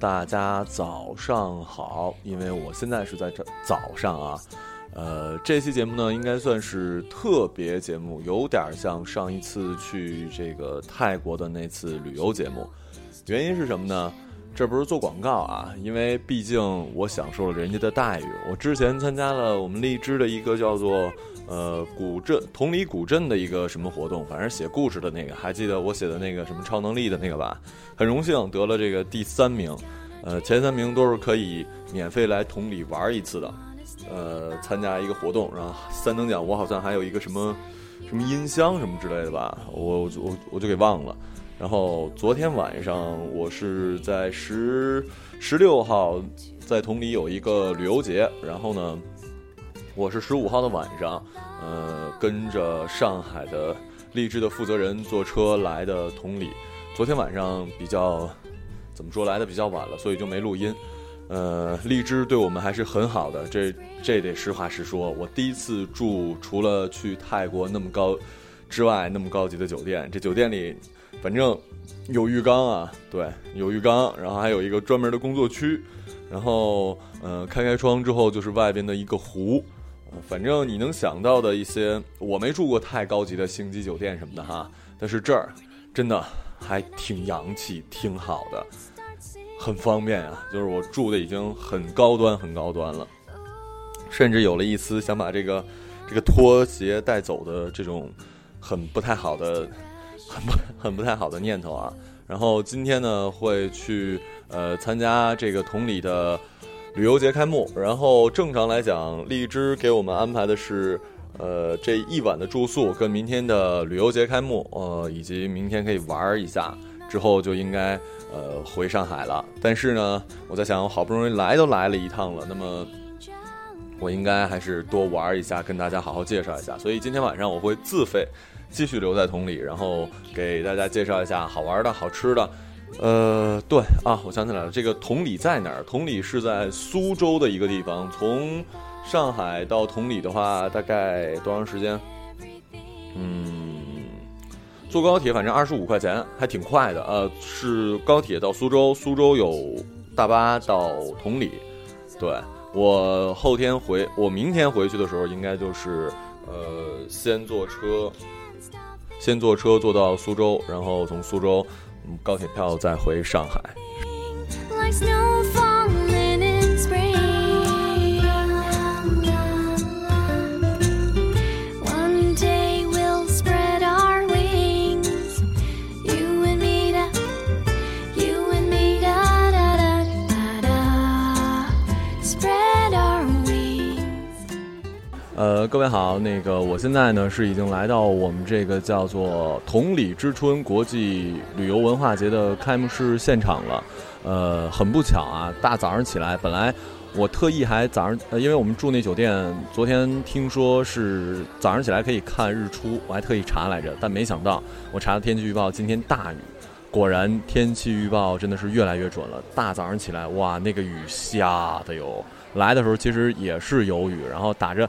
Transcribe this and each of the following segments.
大家早上好。因为我现在是在这早上啊，呃，这期节目呢，应该算是特别节目，有点像上一次去这个泰国的那次旅游节目。原因是什么呢？这不是做广告啊，因为毕竟我享受了人家的待遇。我之前参加了我们荔枝的一个叫做。呃，古镇同里古镇的一个什么活动，反正写故事的那个，还记得我写的那个什么超能力的那个吧？很荣幸得了这个第三名，呃，前三名都是可以免费来同里玩一次的，呃，参加一个活动，然后三等奖我好像还有一个什么什么音箱什么之类的吧，我我我就给忘了。然后昨天晚上我是在十十六号在同里有一个旅游节，然后呢。我是十五号的晚上，呃，跟着上海的励志的负责人坐车来的同里。昨天晚上比较怎么说来的比较晚了，所以就没录音。呃，荔枝对我们还是很好的，这这得实话实说。我第一次住除了去泰国那么高之外那么高级的酒店，这酒店里反正有浴缸啊，对，有浴缸，然后还有一个专门的工作区，然后呃，开开窗之后就是外边的一个湖。反正你能想到的一些，我没住过太高级的星级酒店什么的哈，但是这儿真的还挺洋气、挺好的，很方便啊。就是我住的已经很高端、很高端了，甚至有了一丝想把这个这个拖鞋带走的这种很不太好的、很不很不太好的念头啊。然后今天呢，会去呃参加这个同里的。旅游节开幕，然后正常来讲，荔枝给我们安排的是，呃，这一晚的住宿跟明天的旅游节开幕，呃，以及明天可以玩一下，之后就应该呃回上海了。但是呢，我在想，我好不容易来都来了一趟了，那么我应该还是多玩一下，跟大家好好介绍一下。所以今天晚上我会自费继续留在同里，然后给大家介绍一下好玩的好吃的。呃，对啊，我想起来了，这个同里在哪儿？同里是在苏州的一个地方。从上海到同里的话，大概多长时间？嗯，坐高铁反正二十五块钱，还挺快的。呃，是高铁到苏州，苏州有大巴到同里。对我后天回，我明天回去的时候，应该就是呃，先坐车，先坐车坐到苏州，然后从苏州。高铁票再回上海。呃，各位好，那个我现在呢是已经来到我们这个叫做“同里之春”国际旅游文化节的开幕式现场了。呃，很不巧啊，大早上起来，本来我特意还早上，呃，因为我们住那酒店，昨天听说是早上起来可以看日出，我还特意查来着，但没想到我查的天气预报今天大雨，果然天气预报真的是越来越准了。大早上起来，哇，那个雨下的哟，来的时候其实也是有雨，然后打着。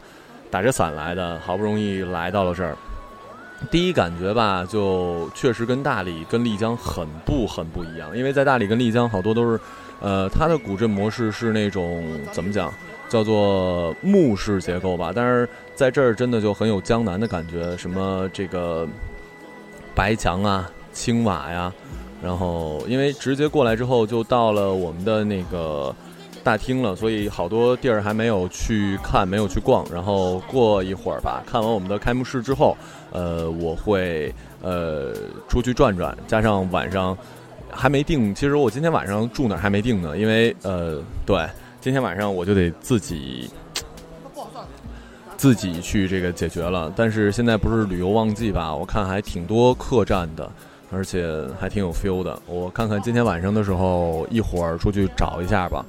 打着伞来的，好不容易来到了这儿，第一感觉吧，就确实跟大理、跟丽江很不很不一样。因为在大理跟丽江，好多都是，呃，它的古镇模式是那种怎么讲，叫做木式结构吧。但是在这儿真的就很有江南的感觉，什么这个白墙啊、青瓦呀，然后因为直接过来之后就到了我们的那个。大厅了，所以好多地儿还没有去看，没有去逛。然后过一会儿吧，看完我们的开幕式之后，呃，我会呃出去转转，加上晚上还没定。其实我今天晚上住哪还没定呢，因为呃，对，今天晚上我就得自己自己去这个解决了。但是现在不是旅游旺季吧？我看还挺多客栈的，而且还挺有 feel 的。我看看今天晚上的时候，一会儿出去找一下吧。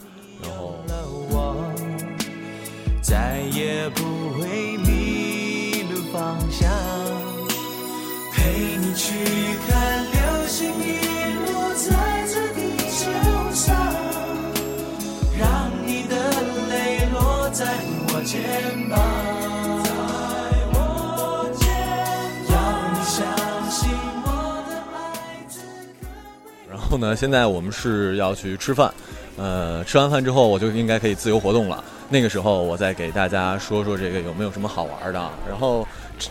再也不会迷路方向，陪你去看流星雨落在这地球上，让你的泪落在我肩膀。后呢，现在我们是要去吃饭，呃，吃完饭之后我就应该可以自由活动了。那个时候我再给大家说说这个有没有什么好玩的。然后，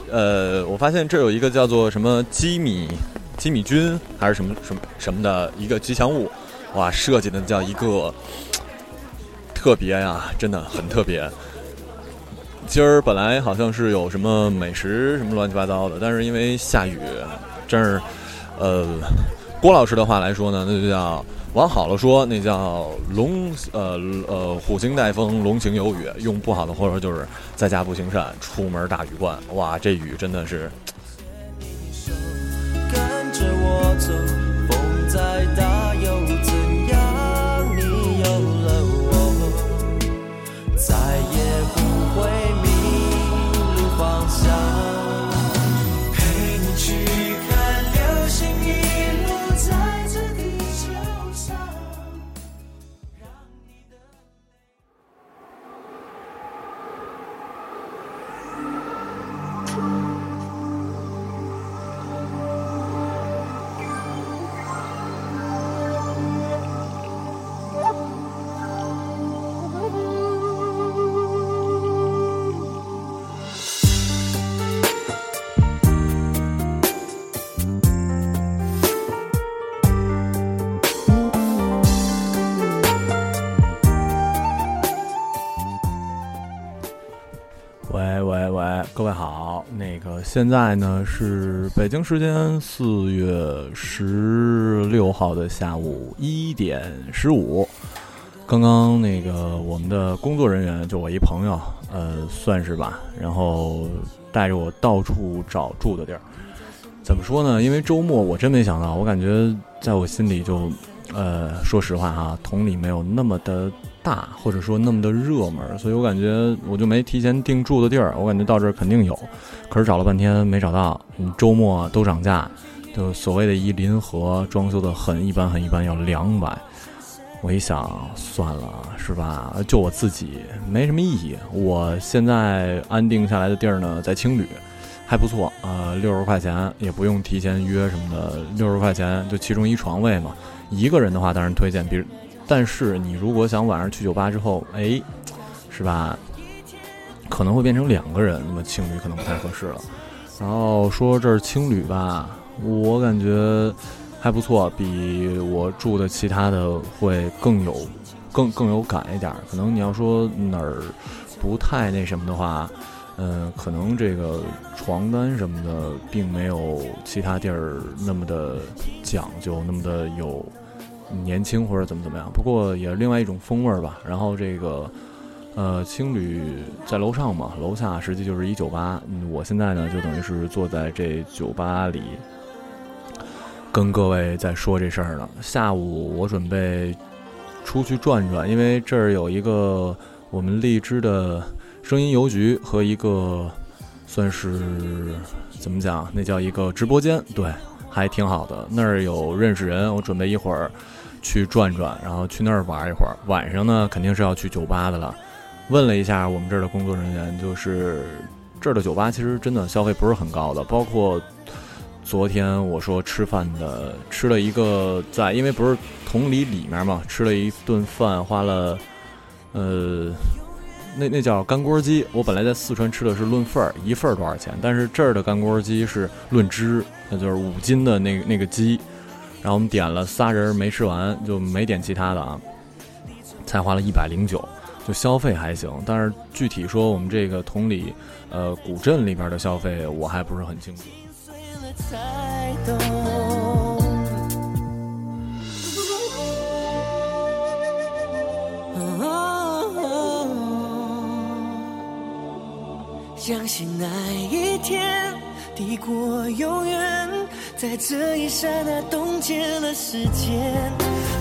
呃，我发现这有一个叫做什么基米基米菌还是什么什么什么的一个吉祥物，哇，设计的叫一个特别呀，真的很特别。今儿本来好像是有什么美食什么乱七八糟的，但是因为下雨，真是，呃，郭老师的话来说呢，那就叫往好了说，那叫龙呃呃虎行带风，龙行有雨；用不好的话说，就是在家不行善，出门大雨灌。哇，这雨真的是。跟着我走，现在呢是北京时间四月十六号的下午一点十五。刚刚那个我们的工作人员就我一朋友，呃，算是吧，然后带着我到处找住的地儿。怎么说呢？因为周末我真没想到，我感觉在我心里就，呃，说实话哈，同理没有那么的。大或者说那么的热门，所以我感觉我就没提前订住的地儿。我感觉到这儿肯定有，可是找了半天没找到。周末都涨价，就所谓的一临河装修的很一般很一般，要两百。我一想，算了，是吧？就我自己没什么意义。我现在安定下来的地儿呢，在青旅，还不错。呃，六十块钱也不用提前约什么的，六十块钱就其中一床位嘛。一个人的话，当然推荐，比如。但是你如果想晚上去酒吧之后，哎，是吧？可能会变成两个人，那么青旅可能不太合适了。然后说这儿青旅吧，我感觉还不错，比我住的其他的会更有、更更有感一点。可能你要说哪儿不太那什么的话，嗯，可能这个床单什么的并没有其他地儿那么的讲究，那么的有。年轻或者怎么怎么样，不过也是另外一种风味儿吧。然后这个，呃，青旅在楼上嘛，楼下实际就是一酒吧。我现在呢，就等于是坐在这酒吧里，跟各位在说这事儿呢。下午我准备出去转转，因为这儿有一个我们荔枝的声音邮局和一个算是怎么讲，那叫一个直播间，对，还挺好的。那儿有认识人，我准备一会儿。去转转，然后去那儿玩一会儿。晚上呢，肯定是要去酒吧的了。问了一下我们这儿的工作人员，就是这儿的酒吧其实真的消费不是很高的。包括昨天我说吃饭的，吃了一个在，因为不是同里里面嘛，吃了一顿饭，花了呃，那那叫干锅鸡。我本来在四川吃的是论份儿，一份儿多少钱？但是这儿的干锅鸡是论只，那就是五斤的那个那个鸡。然后我们点了仨人没吃完，就没点其他的啊，才花了一百零九，就消费还行。但是具体说我们这个同里，呃，古镇里边的消费我还不是很清楚。相信那一天抵过永远。在这一刹那冻结了时间，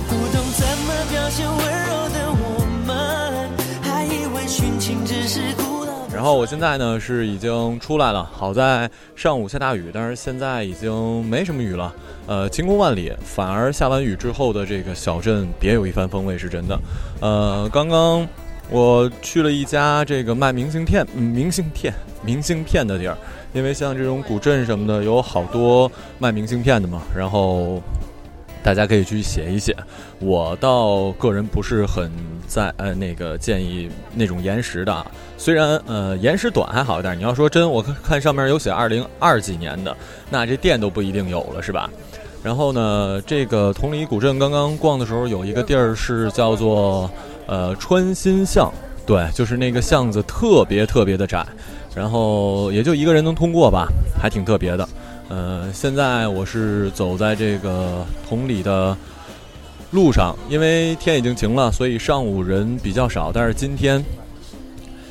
不懂怎么表现温柔的我们，还以为殉情只是古老。然后我现在呢是已经出来了，好在上午下大雨，但是现在已经没什么雨了，呃，晴空万里，反而下完雨之后的这个小镇别有一番风味，是真的。呃，刚刚我去了一家这个卖明信片、明信片、明信片的地儿。因为像这种古镇什么的，有好多卖明信片的嘛。然后大家可以去写一写。我倒个人不是很在呃那个建议那种延时的，虽然呃延时短还好一点。你要说真，我看上面有写二零二几年的，那这店都不一定有了，是吧？然后呢，这个同里古镇刚刚逛的时候，有一个地儿是叫做呃川心巷，对，就是那个巷子特别特别的窄，然后也就一个人能通过吧，还挺特别的。呃，现在我是走在这个同里的路上，因为天已经晴了，所以上午人比较少，但是今天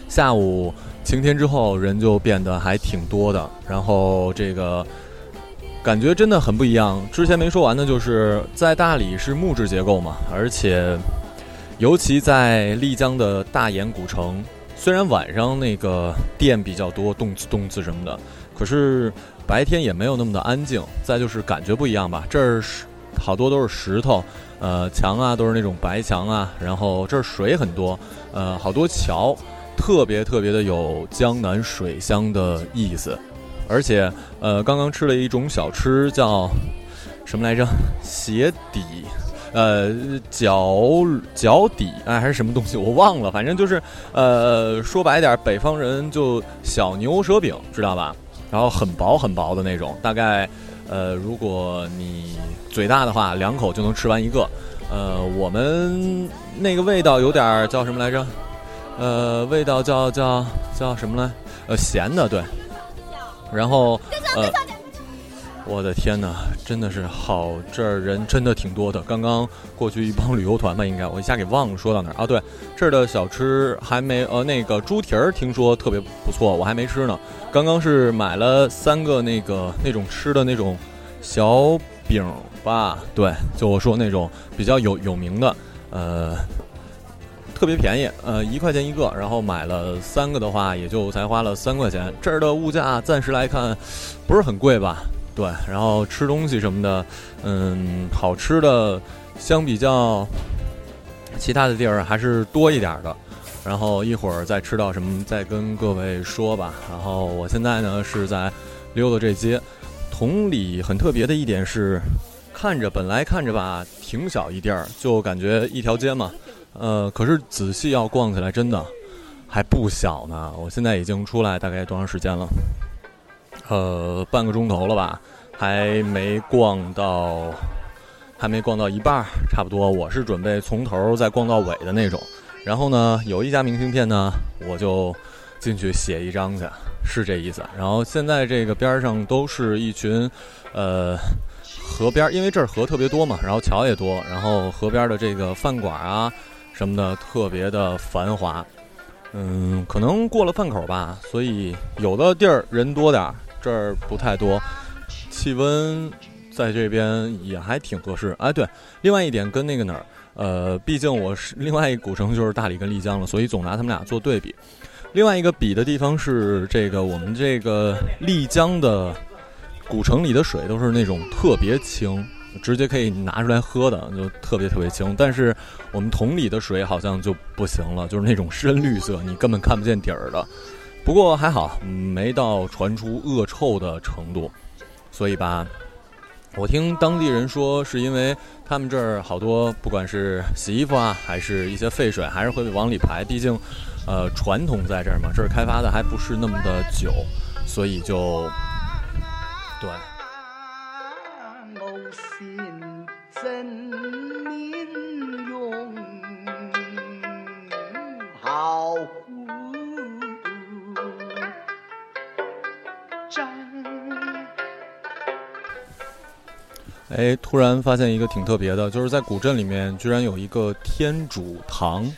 下午晴天之后，人就变得还挺多的，然后这个。感觉真的很不一样。之前没说完的就是在大理是木质结构嘛，而且尤其在丽江的大研古城，虽然晚上那个店比较多，动次动次什么的，可是白天也没有那么的安静。再就是感觉不一样吧，这儿是好多都是石头，呃，墙啊都是那种白墙啊，然后这儿水很多，呃，好多桥，特别特别的有江南水乡的意思。而且，呃，刚刚吃了一种小吃，叫什么来着？鞋底，呃，脚脚底，哎，还是什么东西？我忘了。反正就是，呃，说白点，北方人就小牛舌饼，知道吧？然后很薄很薄的那种，大概，呃，如果你嘴大的话，两口就能吃完一个。呃，我们那个味道有点叫什么来着？呃，味道叫叫叫什么来？呃，咸的，对。然后，呃，我的天哪，真的是好，这儿人真的挺多的。刚刚过去一帮旅游团吧，应该我一下给忘了说到哪儿啊？对，这儿的小吃还没呃，那个猪蹄儿听说特别不错，我还没吃呢。刚刚是买了三个那个那种吃的那种小饼吧？对，就我说那种比较有有名的，呃。特别便宜，呃，一块钱一个，然后买了三个的话，也就才花了三块钱。这儿的物价暂时来看，不是很贵吧？对，然后吃东西什么的，嗯，好吃的相比较其他的地儿还是多一点的。然后一会儿再吃到什么，再跟各位说吧。然后我现在呢是在溜达这街，同里很特别的一点是，看着本来看着吧挺小一地儿，就感觉一条街嘛。呃，可是仔细要逛起来，真的还不小呢。我现在已经出来大概多长时间了？呃，半个钟头了吧，还没逛到，还没逛到一半儿，差不多。我是准备从头再逛到尾的那种。然后呢，有一家明信片呢，我就进去写一张去，是这意思。然后现在这个边上都是一群，呃。河边，因为这儿河特别多嘛，然后桥也多，然后河边的这个饭馆啊什么的特别的繁华。嗯，可能过了饭口吧，所以有的地儿人多点儿，这儿不太多。气温在这边也还挺合适。哎，对，另外一点跟那个哪儿，呃，毕竟我是另外一个古城就是大理跟丽江了，所以总拿他们俩做对比。另外一个比的地方是这个我们这个丽江的。古城里的水都是那种特别清，直接可以拿出来喝的，就特别特别清。但是我们桶里的水好像就不行了，就是那种深绿色，你根本看不见底儿的。不过还好，没到传出恶臭的程度。所以吧，我听当地人说，是因为他们这儿好多，不管是洗衣服啊，还是一些废水，还是会往里排。毕竟，呃，传统在这儿嘛，这儿开发的还不是那么的久，所以就。对。哎，突然发现一个挺特别的，就是在古镇里面居然有一个天主堂，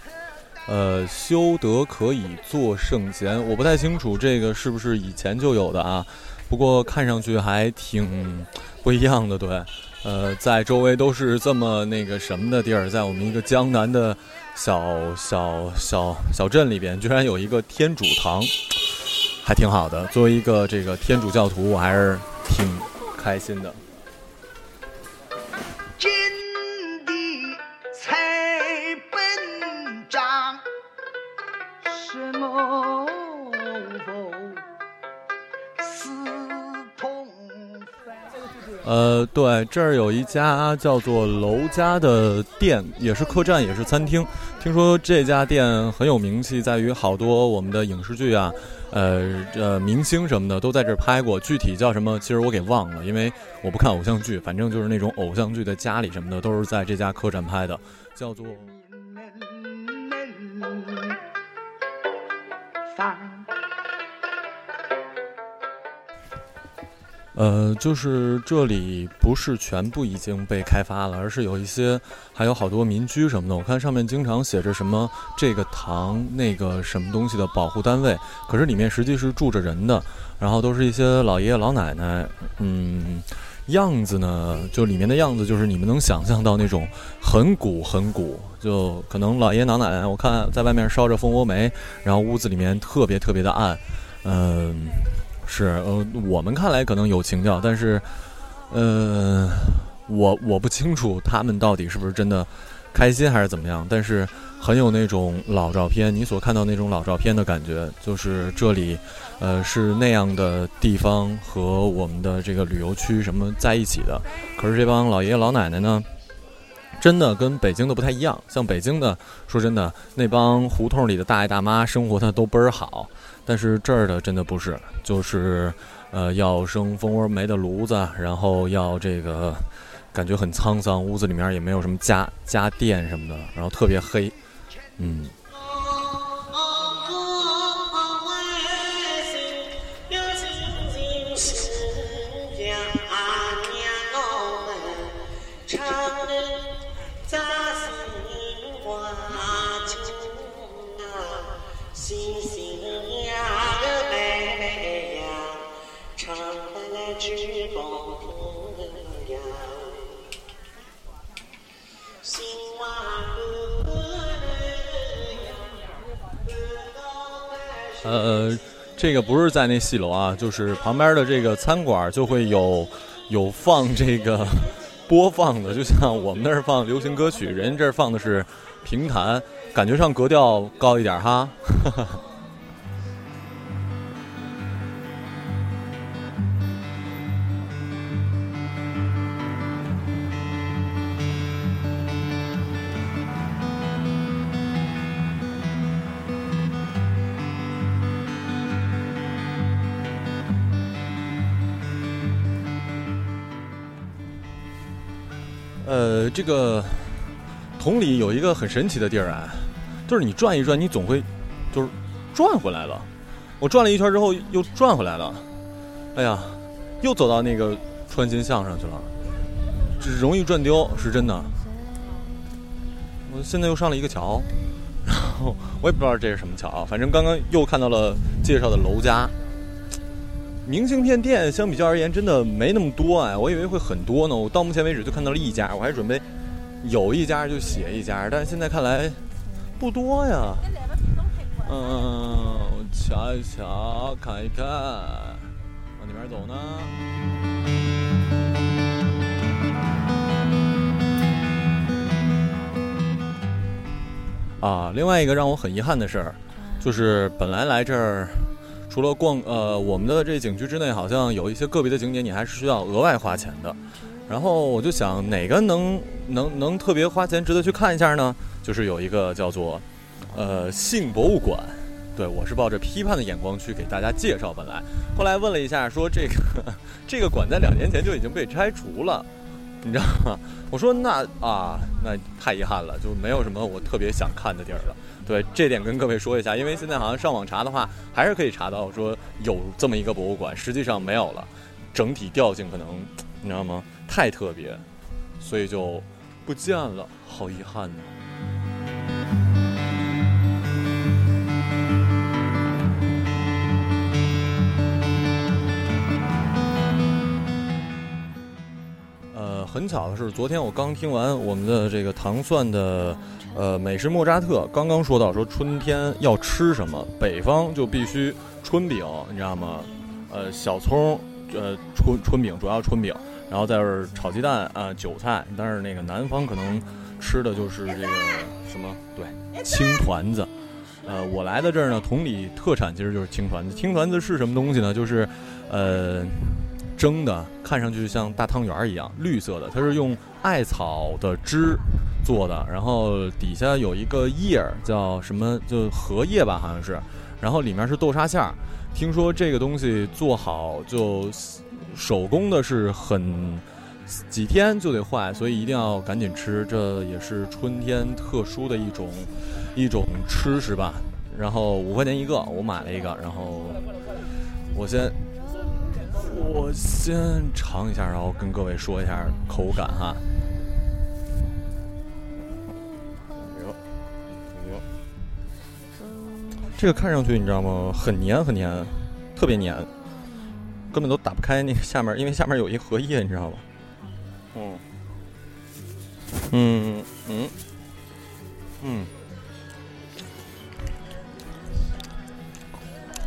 呃，修德可以做圣贤。我不太清楚这个是不是以前就有的啊。不过看上去还挺不一样的，对，呃，在周围都是这么那个什么的地儿，在我们一个江南的小小小小镇里边，居然有一个天主堂，还挺好的。作为一个这个天主教徒，我还是挺开心的。对，这儿有一家叫做楼家的店，也是客栈，也是餐厅。听说这家店很有名气，在于好多我们的影视剧啊，呃呃，明星什么的都在这儿拍过。具体叫什么，其实我给忘了，因为我不看偶像剧。反正就是那种偶像剧的家里什么的，都是在这家客栈拍的，叫做。呃，就是这里不是全部已经被开发了，而是有一些还有好多民居什么的。我看上面经常写着什么这个堂那个什么东西的保护单位，可是里面实际是住着人的，然后都是一些老爷爷老奶奶，嗯，样子呢，就里面的样子就是你们能想象到那种很古很古，就可能老爷爷老奶奶，我看在外面烧着蜂窝煤，然后屋子里面特别特别的暗，嗯。是，呃，我们看来可能有情调，但是，呃，我我不清楚他们到底是不是真的开心还是怎么样，但是很有那种老照片，你所看到那种老照片的感觉，就是这里，呃，是那样的地方和我们的这个旅游区什么在一起的，可是这帮老爷爷老奶奶呢，真的跟北京的不太一样，像北京的，说真的，那帮胡同里的大爷大妈生活的都倍儿好。但是这儿的真的不是，就是，呃，要生蜂窝煤的炉子，然后要这个，感觉很沧桑，屋子里面也没有什么家家电什么的，然后特别黑，嗯。呃，这个不是在那戏楼啊，就是旁边的这个餐馆就会有 有放这个播放的，就像我们那儿放流行歌曲，人家这儿放的是评弹，感觉上格调高一点哈。呃，这个同里有一个很神奇的地儿啊，就是你转一转，你总会就是转回来了。我转了一圈之后又转回来了，哎呀，又走到那个穿心巷上去了，这容易转丢，是真的。我现在又上了一个桥，然后我也不知道这是什么桥，反正刚刚又看到了介绍的楼家。明信片店相比较而言，真的没那么多哎，我以为会很多呢。我到目前为止就看到了一家，我还准备有一家就写一家，但是现在看来不多呀。嗯，我瞧一瞧，看一看，往哪边走呢？啊，另外一个让我很遗憾的事儿，就是本来来这儿。除了逛，呃，我们的这景区之内好像有一些个别的景点，你还是需要额外花钱的。然后我就想，哪个能能能特别花钱，值得去看一下呢？就是有一个叫做，呃，性博物馆。对我是抱着批判的眼光去给大家介绍。本来后来问了一下，说这个 这个馆在两年前就已经被拆除了，你知道吗？我说那啊，那太遗憾了，就没有什么我特别想看的地儿了。对，这点跟各位说一下，因为现在好像上网查的话，还是可以查到说有这么一个博物馆，实际上没有了，整体调性可能你知道吗？太特别，所以就不见了，好遗憾呢。很巧的是，昨天我刚听完我们的这个糖蒜的。呃，美食莫扎特刚刚说到说春天要吃什么，北方就必须春饼，你知道吗？呃，小葱，呃，春春饼主要春饼，然后再是炒鸡蛋啊，韭菜。但是那个南方可能吃的就是这个什么？对，青团子。呃，我来的这儿呢，同里特产其实就是青团子。青团子是什么东西呢？就是，呃。蒸的，看上去像大汤圆一样，绿色的。它是用艾草的汁做的，然后底下有一个叶儿，叫什么？就荷叶吧，好像是。然后里面是豆沙馅儿。听说这个东西做好就手工的是很几天就得坏，所以一定要赶紧吃。这也是春天特殊的一种一种吃食吧。然后五块钱一个，我买了一个。然后我先我先尝一下，然后跟各位说一下口感哈。这个看上去你知道吗？很黏很黏，特别黏，根本都打不开那个下面，因为下面有一荷叶，你知道吗？嗯，嗯嗯嗯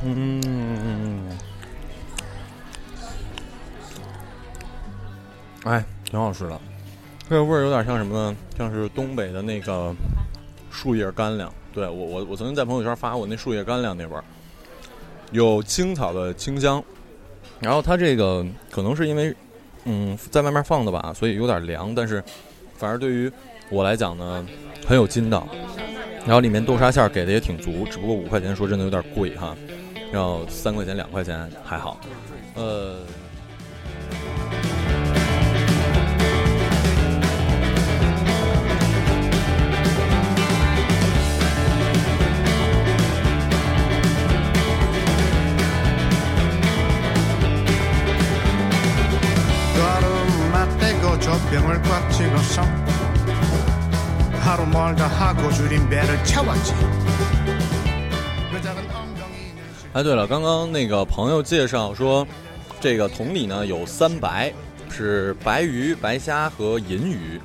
嗯嗯，哎，挺好吃的，这个味儿有点像什么呢？像是东北的那个树叶干粮。对我我我曾经在朋友圈发过那树叶干粮那味儿，有青草的清香，然后它这个可能是因为嗯在外面放的吧，所以有点凉，但是反而对于我来讲呢很有筋道，然后里面豆沙馅儿给的也挺足，只不过五块钱说真的有点贵哈，要三块钱两块钱还好，呃。哎，对了，刚刚那个朋友介绍说，这个桶里呢有三白，是白鱼、白虾和银鱼。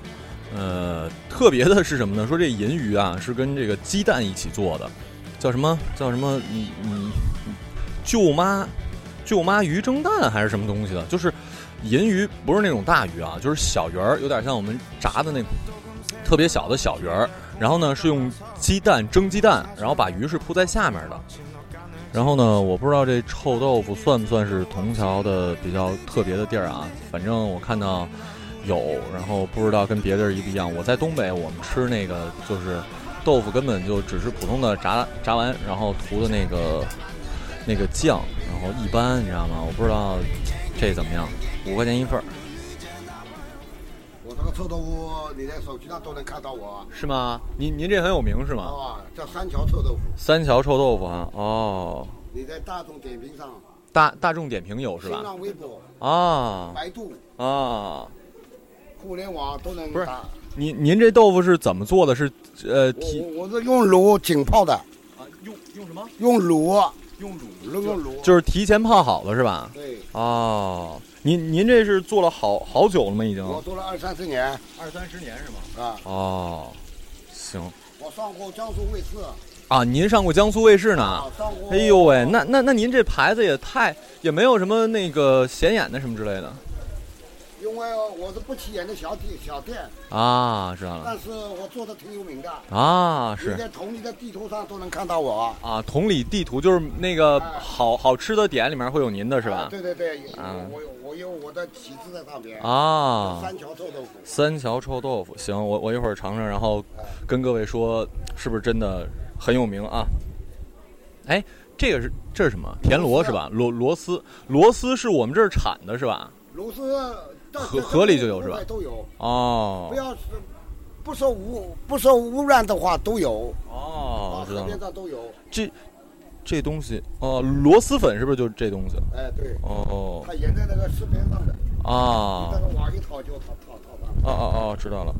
呃，特别的是什么呢？说这银鱼啊是跟这个鸡蛋一起做的，叫什么？叫什么？嗯嗯，舅妈，舅妈鱼蒸蛋还是什么东西的？就是银鱼，不是那种大鱼啊，就是小鱼儿，有点像我们炸的那特别小的小鱼儿。然后呢，是用鸡蛋蒸鸡蛋，然后把鱼是铺在下面的。然后呢，我不知道这臭豆腐算不算是铜桥的比较特别的地儿啊？反正我看到有，然后不知道跟别的地儿一不一样。我在东北，我们吃那个就是豆腐根本就只是普通的炸炸完，然后涂的那个那个酱，然后一般，你知道吗？我不知道这怎么样，五块钱一份儿。我这个臭豆腐，你在手机上都能看到我。是吗？您您这很有名是吗？啊，叫三桥臭豆腐。三桥臭豆腐啊，哦。你在大众点评上。大大众点评有是吧？新浪微博啊，百度啊，互联网都能。不是，您您这豆腐是怎么做的？是呃，我我是用卤浸泡的。啊，用用什么？用卤。用卤，用卤。就是提前泡好了是吧？对。哦。您您这是做了好好久了吗？已经我做了二三十年，二三十年是吗？啊哦，行。我上过江苏卫视啊，您上过江苏卫视呢？上过。哎呦喂，那那那您这牌子也太也没有什么那个显眼的什么之类的。因为我是不起眼的小店，小店啊，知道了。但是我做的挺有名的啊，是。你在同里的地图上都能看到我啊。同里地图就是那个好好吃的点里面会有您的是吧？对对对，啊，我我有我的旗帜在上边啊。三桥臭豆腐。三桥臭豆腐，行，我我一会儿尝尝，然后跟各位说是不是真的很有名啊？哎，这个是这是什么？田螺是吧？螺螺丝，螺丝是我们这儿产的是吧？螺丝。河河里就有是吧？都有哦。不要是不受污不受污染的话都有哦。知道了。上都有。这这东西哦，螺蛳粉是不是就是这东西？哎，对。哦。它沿在那个石边上的。啊。那个网一套就套套套上。哦哦哦，知道了。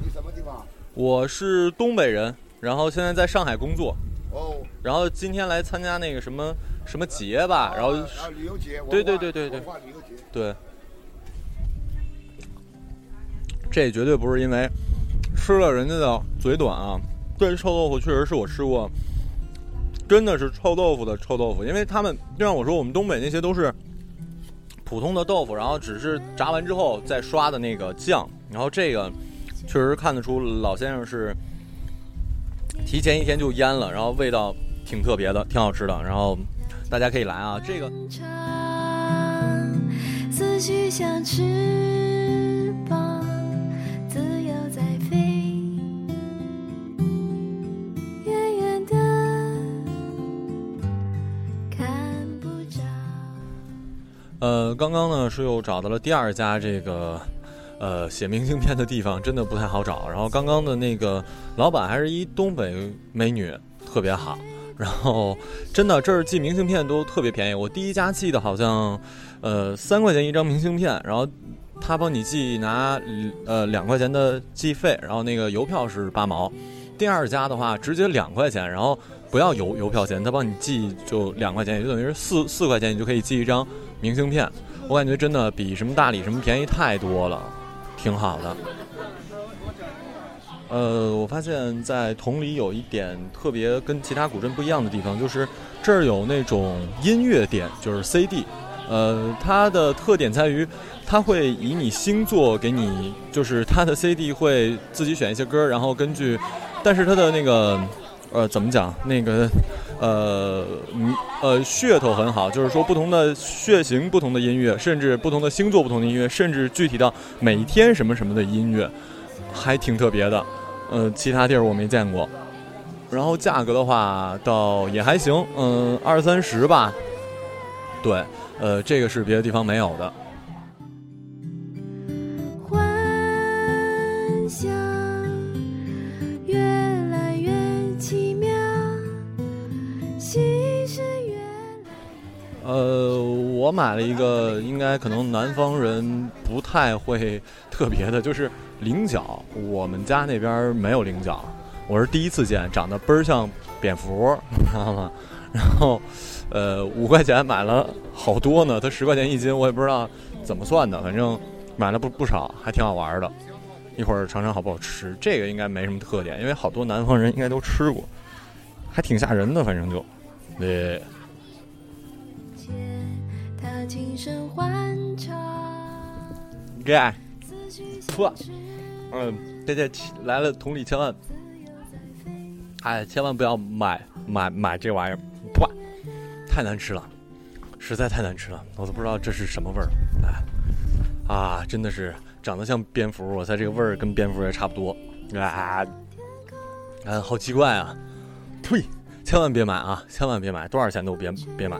你什么地方？我是东北人，然后现在在上海工作。哦。然后今天来参加那个什么什么节吧，然后。啊，旅游节。对对对对对。旅游节。对。这绝对不是因为吃了人家的嘴短啊！这臭豆腐确实是我吃过，真的是臭豆腐的臭豆腐。因为他们就像我说，我们东北那些都是普通的豆腐，然后只是炸完之后再刷的那个酱。然后这个确实看得出老先生是提前一天就腌了，然后味道挺特别的，挺好吃的。然后大家可以来啊，这个。须像翅刚刚呢是又找到了第二家这个呃写明信片的地方，真的不太好找。然后刚刚的那个老板还是一东北美女，特别好。然后真的这儿寄明信片都特别便宜，我第一家寄的好像呃三块钱一张明信片，然后他帮你寄拿呃两块钱的寄费，然后那个邮票是八毛。第二家的话直接两块钱，然后不要邮邮票钱，他帮你寄就两块钱，也就等于是四四块钱，你就可以寄一张明信片。我感觉真的比什么大理什么便宜太多了，挺好的。呃，我发现，在同里有一点特别跟其他古镇不一样的地方，就是这儿有那种音乐店，就是 CD。呃，它的特点在于，它会以你星座给你，就是它的 CD 会自己选一些歌，然后根据，但是它的那个，呃，怎么讲？那个，呃，嗯呃，噱头很好，就是说不同的血型、不同的音乐，甚至不同的星座、不同的音乐，甚至具体到每天什么什么的音乐，还挺特别的。呃，其他地儿我没见过，然后价格的话倒也还行，嗯，二三十吧。对，呃，这个是别的地方没有的。我买了一个，应该可能南方人不太会特别的，就是菱角。我们家那边没有菱角，我是第一次见，长得倍儿像蝙蝠，你知道吗？然后，呃，五块钱买了好多呢，它十块钱一斤，我也不知道怎么算的，反正买了不不少，还挺好玩的。一会儿尝尝好不好吃。这个应该没什么特点，因为好多南方人应该都吃过，还挺吓人的，反正就，对。轻声欢唱，盖，思绪错。像翅嗯，这这来了，同理千万，哎，千万不要买买买这玩意儿，不，太难吃了，实在太难吃了，我都不知道这是什么味儿，哎，啊，真的是长得像蝙蝠，我猜这个味儿跟蝙蝠也差不多，啊，啊，好奇怪啊，呸，千万别买啊，千万别买，多少钱都别别买。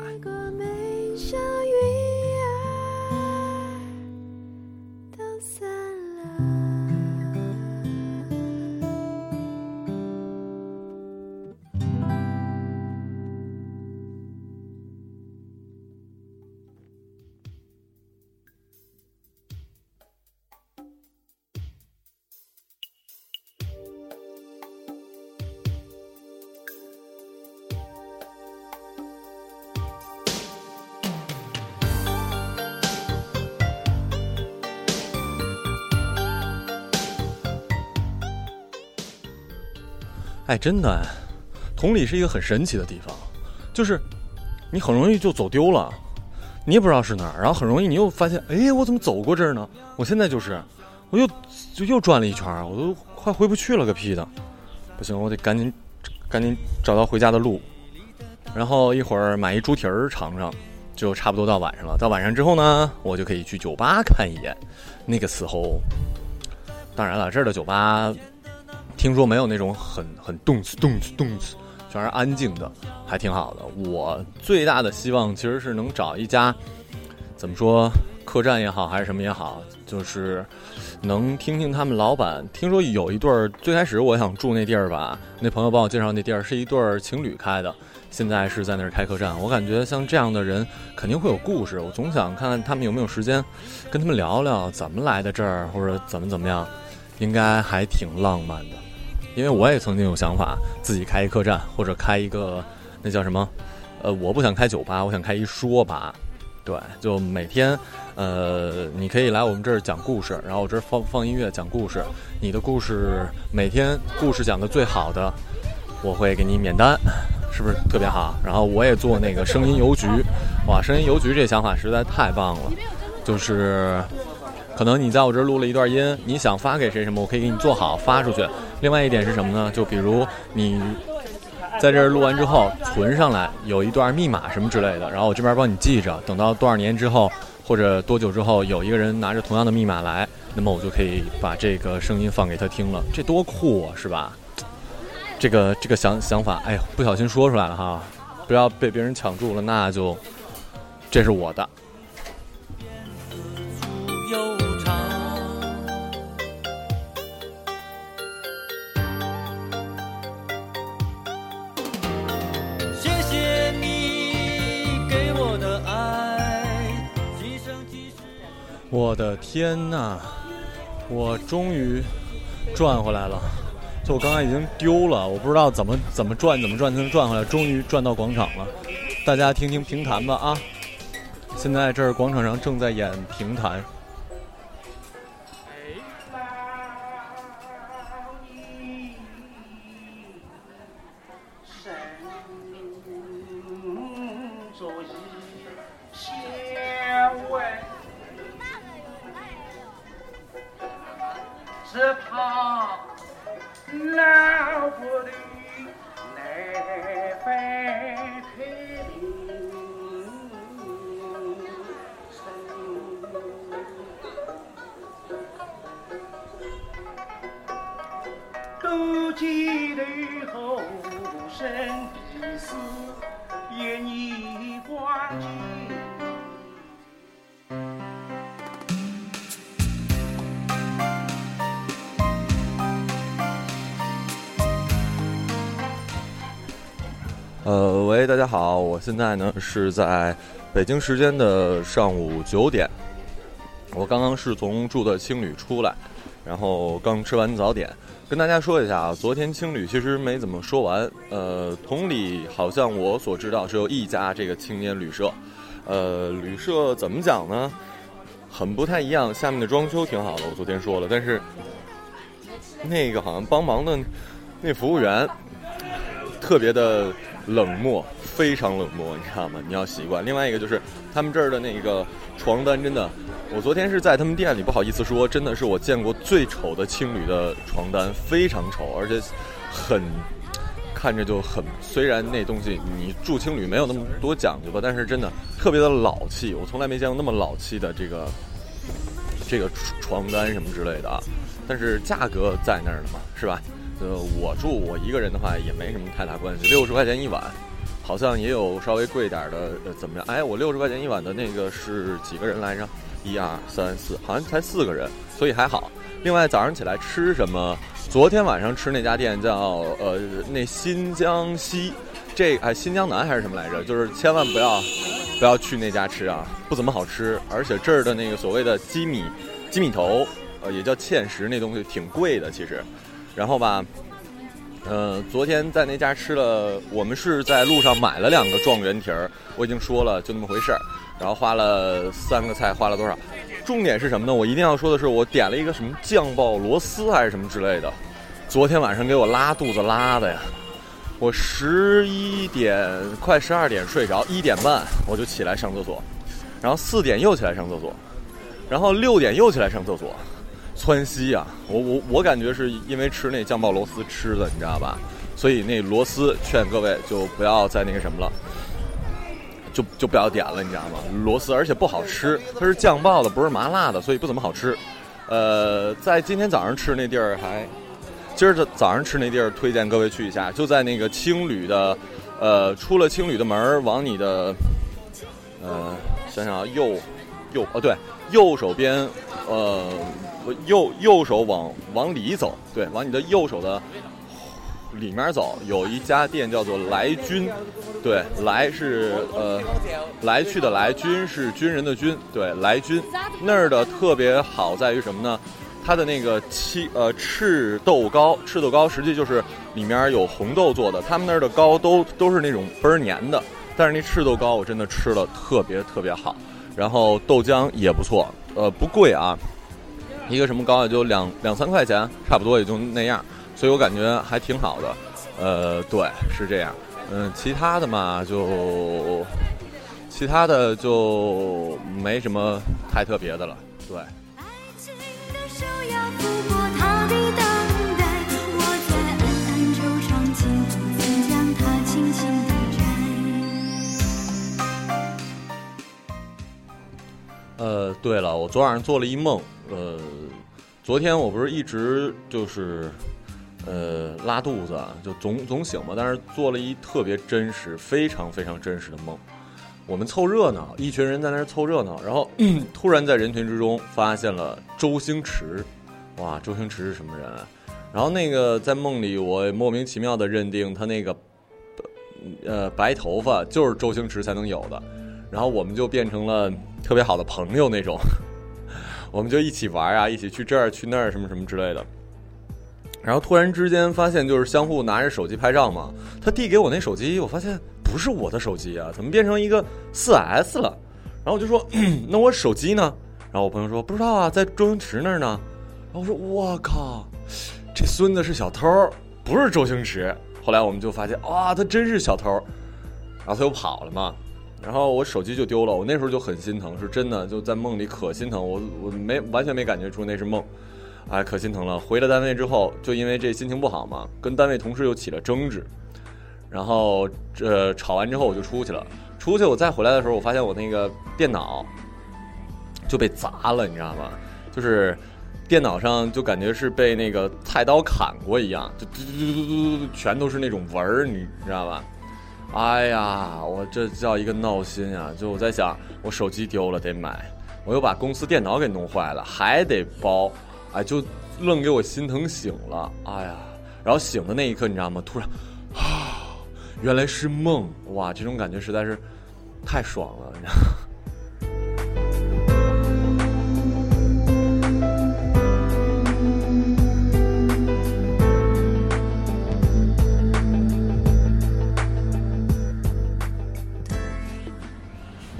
哎，真的，同里是一个很神奇的地方，就是你很容易就走丢了，你也不知道是哪儿，然后很容易你又发现，哎，我怎么走过这儿呢？我现在就是，我又就又转了一圈，我都快回不去了，个屁的！不行，我得赶紧赶紧找到回家的路，然后一会儿买一猪蹄儿尝尝，就差不多到晚上了。到晚上之后呢，我就可以去酒吧看一眼，那个时候，当然了，这儿的酒吧。听说没有那种很很动次动次动次，全是安静的，还挺好的。我最大的希望其实是能找一家，怎么说，客栈也好，还是什么也好，就是能听听他们老板。听说有一对儿，最开始我想住那地儿吧，那朋友帮我介绍那地儿是一对儿情侣开的，现在是在那儿开客栈。我感觉像这样的人肯定会有故事，我总想看看他们有没有时间跟他们聊聊怎么来的这儿，或者怎么怎么样，应该还挺浪漫的。因为我也曾经有想法自己开一客栈，或者开一个那叫什么？呃，我不想开酒吧，我想开一说吧。对，就每天，呃，你可以来我们这儿讲故事，然后我这儿放放音乐讲故事。你的故事每天故事讲的最好的，我会给你免单，是不是特别好？然后我也做那个声音邮局，哇，声音邮局这想法实在太棒了，就是。可能你在我这儿录了一段音，你想发给谁什么，我可以给你做好发出去。另外一点是什么呢？就比如你在这儿录完之后存上来，有一段密码什么之类的，然后我这边帮你记着，等到多少年之后，或者多久之后有一个人拿着同样的密码来，那么我就可以把这个声音放给他听了，这多酷啊，是吧？这个这个想想法，哎呦，不小心说出来了哈，不要被别人抢注了，那就这是我的。我的天呐，我终于转回来了！就我刚才已经丢了，我不知道怎么怎么转怎么转才能转回来，终于转到广场了。大家听听评弹吧啊！现在这儿广场上正在演评弹。现在呢是在北京时间的上午九点，我刚刚是从住的青旅出来，然后刚吃完早点，跟大家说一下啊，昨天青旅其实没怎么说完，呃，同理，好像我所知道只有一家这个青年旅社，呃，旅社怎么讲呢？很不太一样，下面的装修挺好的，我昨天说了，但是那个好像帮忙的那服务员特别的冷漠，非常冷漠，你知道吗？你要习惯。另外一个就是他们这儿的那个床单，真的，我昨天是在他们店里，不好意思说，真的是我见过最丑的青旅的床单，非常丑，而且很看着就很。虽然那东西你住青旅没有那么多讲究吧，但是真的特别的老气，我从来没见过那么老气的这个这个床单什么之类的啊。但是价格在那儿呢嘛，是吧？呃，我住我一个人的话也没什么太大关系，六十块钱一晚，好像也有稍微贵点儿的，呃，怎么样？哎，我六十块钱一晚的那个是几个人来着？一二三四，好像才四个人，所以还好。另外早上起来吃什么？昨天晚上吃那家店叫呃那新疆西，这哎新疆南还是什么来着？就是千万不要不要去那家吃啊，不怎么好吃，而且这儿的那个所谓的鸡米鸡米头，呃也叫芡实，那东西挺贵的其实。然后吧，呃，昨天在那家吃了，我们是在路上买了两个状元蹄儿，我已经说了就那么回事儿，然后花了三个菜，花了多少？重点是什么呢？我一定要说的是，我点了一个什么酱爆螺丝还是什么之类的，昨天晚上给我拉肚子拉的呀！我十一点快十二点睡着，一点半我就起来上厕所，然后四点又起来上厕所，然后六点又起来上厕所。窜稀啊！我我我感觉是因为吃那酱爆螺丝吃的，你知道吧？所以那螺丝劝各位就不要再那个什么了，就就不要点了，你知道吗？螺丝而且不好吃，它是酱爆的，不是麻辣的，所以不怎么好吃。呃，在今天早上吃那地儿还，今儿早上吃那地儿推荐各位去一下，就在那个青旅的，呃，出了青旅的门儿往你的，呃，想想啊，右右哦对，右手边，呃。右右手往往里走，对，往你的右手的里面走，有一家店叫做来军，对，来是呃来去的来，军是军人的军，对，来军那儿的特别好在于什么呢？它的那个七呃赤豆糕，赤豆糕实际就是里面有红豆做的，他们那儿的糕都都是那种倍儿黏的，但是那赤豆糕我真的吃了特别特别好，然后豆浆也不错，呃不贵啊。一个什么糕也就两两三块钱，差不多也就那样，所以我感觉还挺好的。呃，对，是这样。嗯，其他的嘛，就其他的就没什么太特别的了。对。爱情的手要抚过他的呃，对了，我昨晚上做了一梦，呃，昨天我不是一直就是呃拉肚子，就总总醒嘛，但是做了一特别真实、非常非常真实的梦。我们凑热闹，一群人在那儿凑热闹，然后 突然在人群之中发现了周星驰，哇，周星驰是什么人啊？然后那个在梦里，我莫名其妙的认定他那个呃白头发就是周星驰才能有的，然后我们就变成了特别好的朋友那种，我们就一起玩啊，一起去这儿去那儿什么什么之类的。然后突然之间发现，就是相互拿着手机拍照嘛。他递给我那手机，我发现不是我的手机啊，怎么变成一个四 S 了？然后我就说，那我手机呢？然后我朋友说不知道啊，在周星驰那儿呢。然后我说我靠，这孙子是小偷，不是周星驰。后来我们就发现，哇，他真是小偷。然后他又跑了嘛。然后我手机就丢了，我那时候就很心疼，是真的，就在梦里可心疼，我我没完全没感觉出那是梦。哎，可心疼了。回了单位之后，就因为这心情不好嘛，跟单位同事又起了争执。然后这吵完之后，我就出去了。出去我再回来的时候，我发现我那个电脑就被砸了，你知道吗？就是电脑上就感觉是被那个菜刀砍过一样，就嘟嘟嘟嘟嘟，全都是那种纹儿，你知道吧？哎呀，我这叫一个闹心啊！就我在想，我手机丢了得买，我又把公司电脑给弄坏了，还得包。哎，就愣给我心疼醒了，哎呀！然后醒的那一刻，你知道吗？突然，啊，原来是梦！哇，这种感觉实在是太爽了，你知道？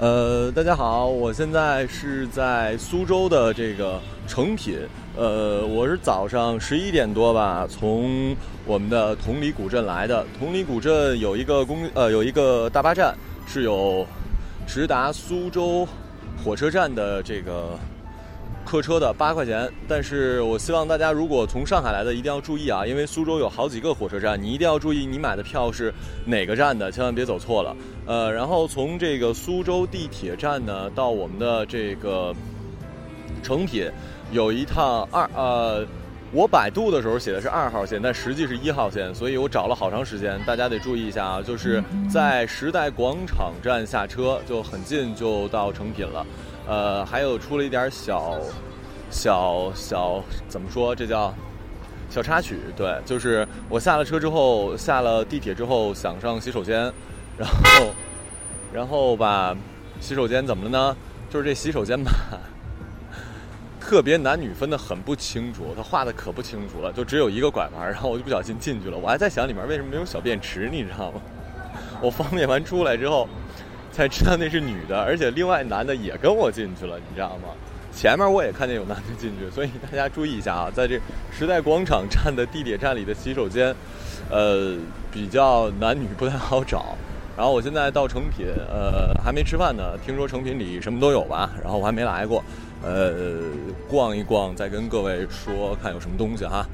呃，大家好，我现在是在苏州的这个成品。呃，我是早上十一点多吧，从我们的同里古镇来的。同里古镇有一个公呃有一个大巴站，是有直达苏州火车站的这个客车的八块钱。但是我希望大家如果从上海来的一定要注意啊，因为苏州有好几个火车站，你一定要注意你买的票是哪个站的，千万别走错了。呃，然后从这个苏州地铁站呢到我们的这个成品。有一趟二呃，我百度的时候写的是二号线，但实际是一号线，所以我找了好长时间。大家得注意一下啊，就是在时代广场站下车，就很近就到成品了。呃，还有出了一点小小小怎么说？这叫小插曲。对，就是我下了车之后，下了地铁之后想上洗手间，然后然后吧，洗手间怎么了呢？就是这洗手间吧。特别男女分得很不清楚，他画的可不清楚了，就只有一个拐弯，然后我就不小心进去了。我还在想里面为什么没有小便池，你知道吗？我方便完出来之后，才知道那是女的，而且另外男的也跟我进去了，你知道吗？前面我也看见有男的进去，所以大家注意一下啊，在这时代广场站的地铁站里的洗手间，呃，比较男女不太好找。然后我现在到成品，呃，还没吃饭呢。听说成品里什么都有吧？然后我还没来过，呃，逛一逛，再跟各位说看有什么东西哈。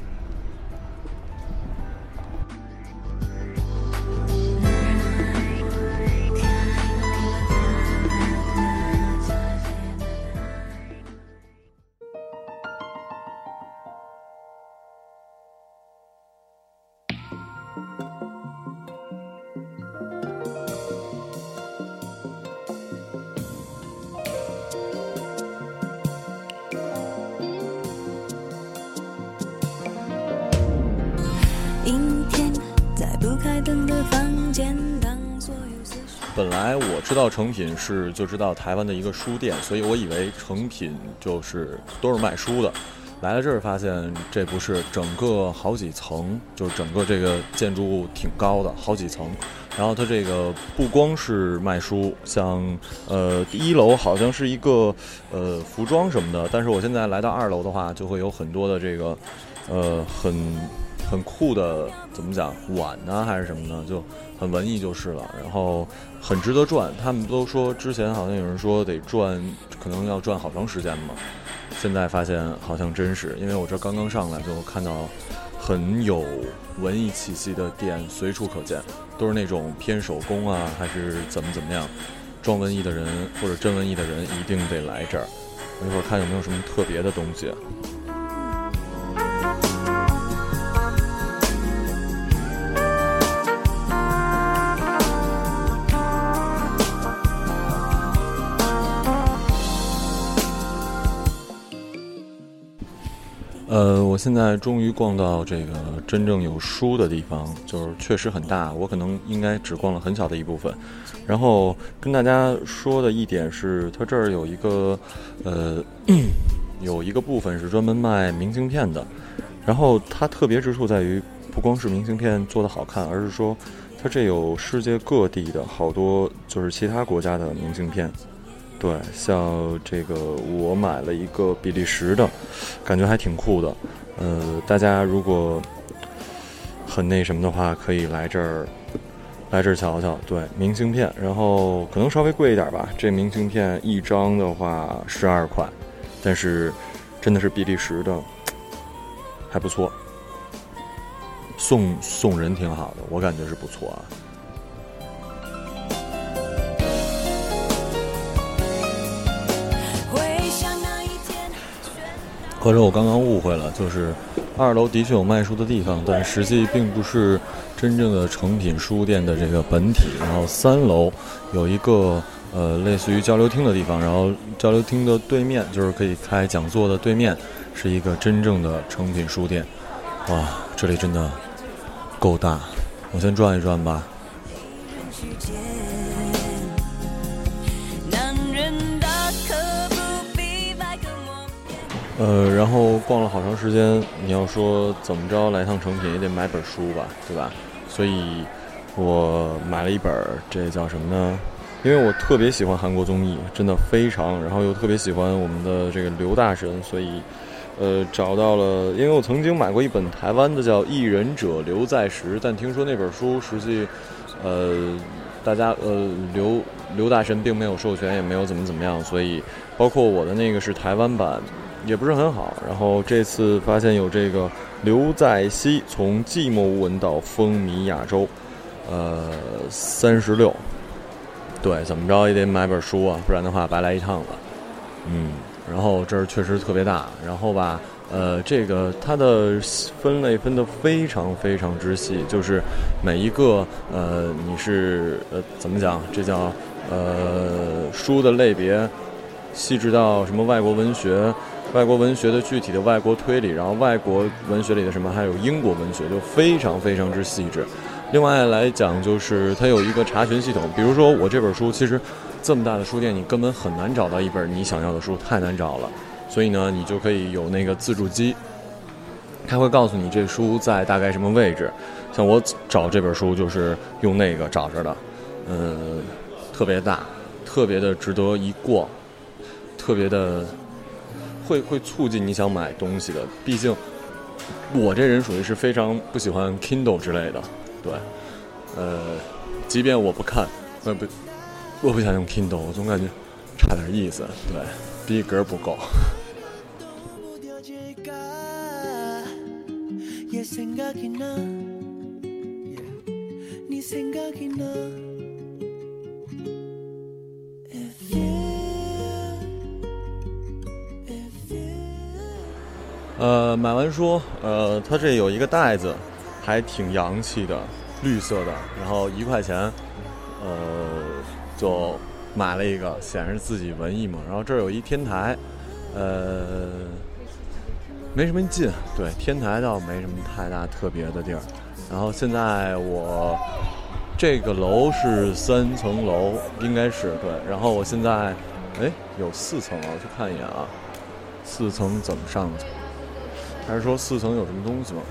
到成品是就知道台湾的一个书店，所以我以为成品就是都是卖书的。来了这儿发现这不是，整个好几层，就是整个这个建筑物挺高的，好几层。然后它这个不光是卖书，像呃第一楼好像是一个呃服装什么的，但是我现在来到二楼的话，就会有很多的这个呃很很酷的怎么讲碗呢还是什么呢，就很文艺就是了。然后很值得转，他们都说之前好像有人说得转，可能要转好长时间嘛。现在发现好像真是，因为我这刚刚上来就看到很有文艺气息的店随处可见，都是那种偏手工啊，还是怎么怎么样，装文艺的人或者真文艺的人一定得来这儿。我一会儿看有没有什么特别的东西。现在终于逛到这个真正有书的地方，就是确实很大，我可能应该只逛了很小的一部分。然后跟大家说的一点是，它这儿有一个呃 有一个部分是专门卖明信片的，然后它特别之处在于，不光是明信片做的好看，而是说它这有世界各地的好多就是其他国家的明信片。对，像这个我买了一个比利时的，感觉还挺酷的。呃，大家如果很那什么的话，可以来这儿来这儿瞧瞧。对，明信片，然后可能稍微贵一点吧。这明信片一张的话十二块，但是真的是比利时的，还不错。送送人挺好的，我感觉是不错啊。或者我刚刚误会了，就是二楼的确有卖书的地方，但实际并不是真正的成品书店的这个本体。然后三楼有一个呃类似于交流厅的地方，然后交流厅的对面就是可以开讲座的对面是一个真正的成品书店。哇，这里真的够大，我先转一转吧。呃，然后逛了好长时间，你要说怎么着来趟成品也得买本书吧，对吧？所以，我买了一本，这叫什么呢？因为我特别喜欢韩国综艺，真的非常，然后又特别喜欢我们的这个刘大神，所以，呃，找到了。因为我曾经买过一本台湾的叫《艺人者刘在石》，但听说那本书实际，呃，大家呃刘刘大神并没有授权，也没有怎么怎么样，所以包括我的那个是台湾版，也不是很好。然后这次发现有这个刘在熙从寂寞无闻到风靡亚洲，呃，三十六。对，怎么着也得买本书啊，不然的话白来一趟了。嗯，然后这儿确实特别大，然后吧，呃，这个它的分类分得非常非常之细，就是每一个呃，你是呃怎么讲？这叫呃书的类别，细致到什么外国文学，外国文学的具体的外国推理，然后外国文学里的什么，还有英国文学，就非常非常之细致。另外来讲，就是它有一个查询系统，比如说我这本书，其实这么大的书店，你根本很难找到一本你想要的书，太难找了。所以呢，你就可以有那个自助机，它会告诉你这书在大概什么位置。像我找这本书就是用那个找着的，嗯，特别大，特别的值得一逛，特别的会会促进你想买东西的。毕竟我这人属于是非常不喜欢 Kindle 之类的。对，呃，即便我不看，呃不，我不想用 Kindle，我总感觉差点意思，对，逼格不够。 얘 생각이 나 네 생각이 나 If you 呃，买完书，呃，它这有一个袋子，还挺洋气的，绿色的，然后一块钱，呃，就买了一个，显示自己文艺嘛。然后这儿有一天台，呃，没什么劲，对，天台倒没什么太大特别的地儿。然后现在我这个楼是三层楼，应该是对。然后我现在，哎，有四层了，我去看一眼啊，四层怎么上去？还是说四层有什么东西吗？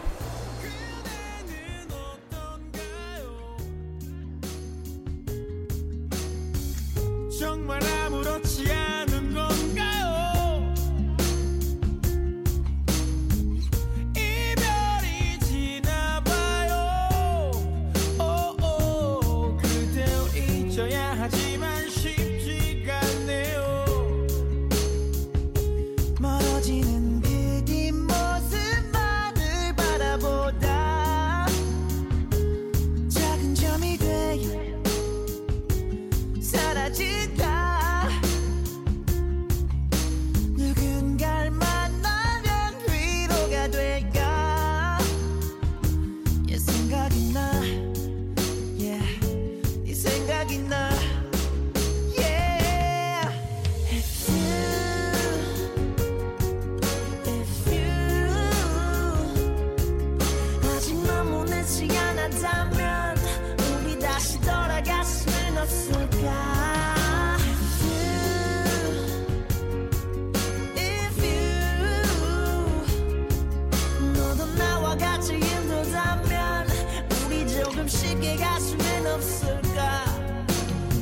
쉽게 가슴엔 없을까?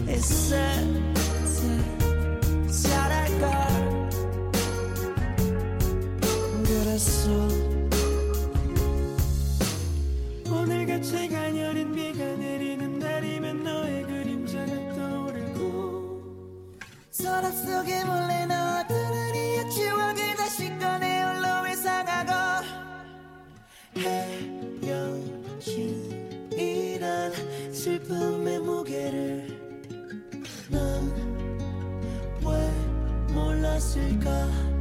있을 때 잘할까 그랬어. 오늘같이 가녀린 비가 내리는 날이면 너의 그림자가 떠오르고. 서랍 속에 몰래 넣 않았을까?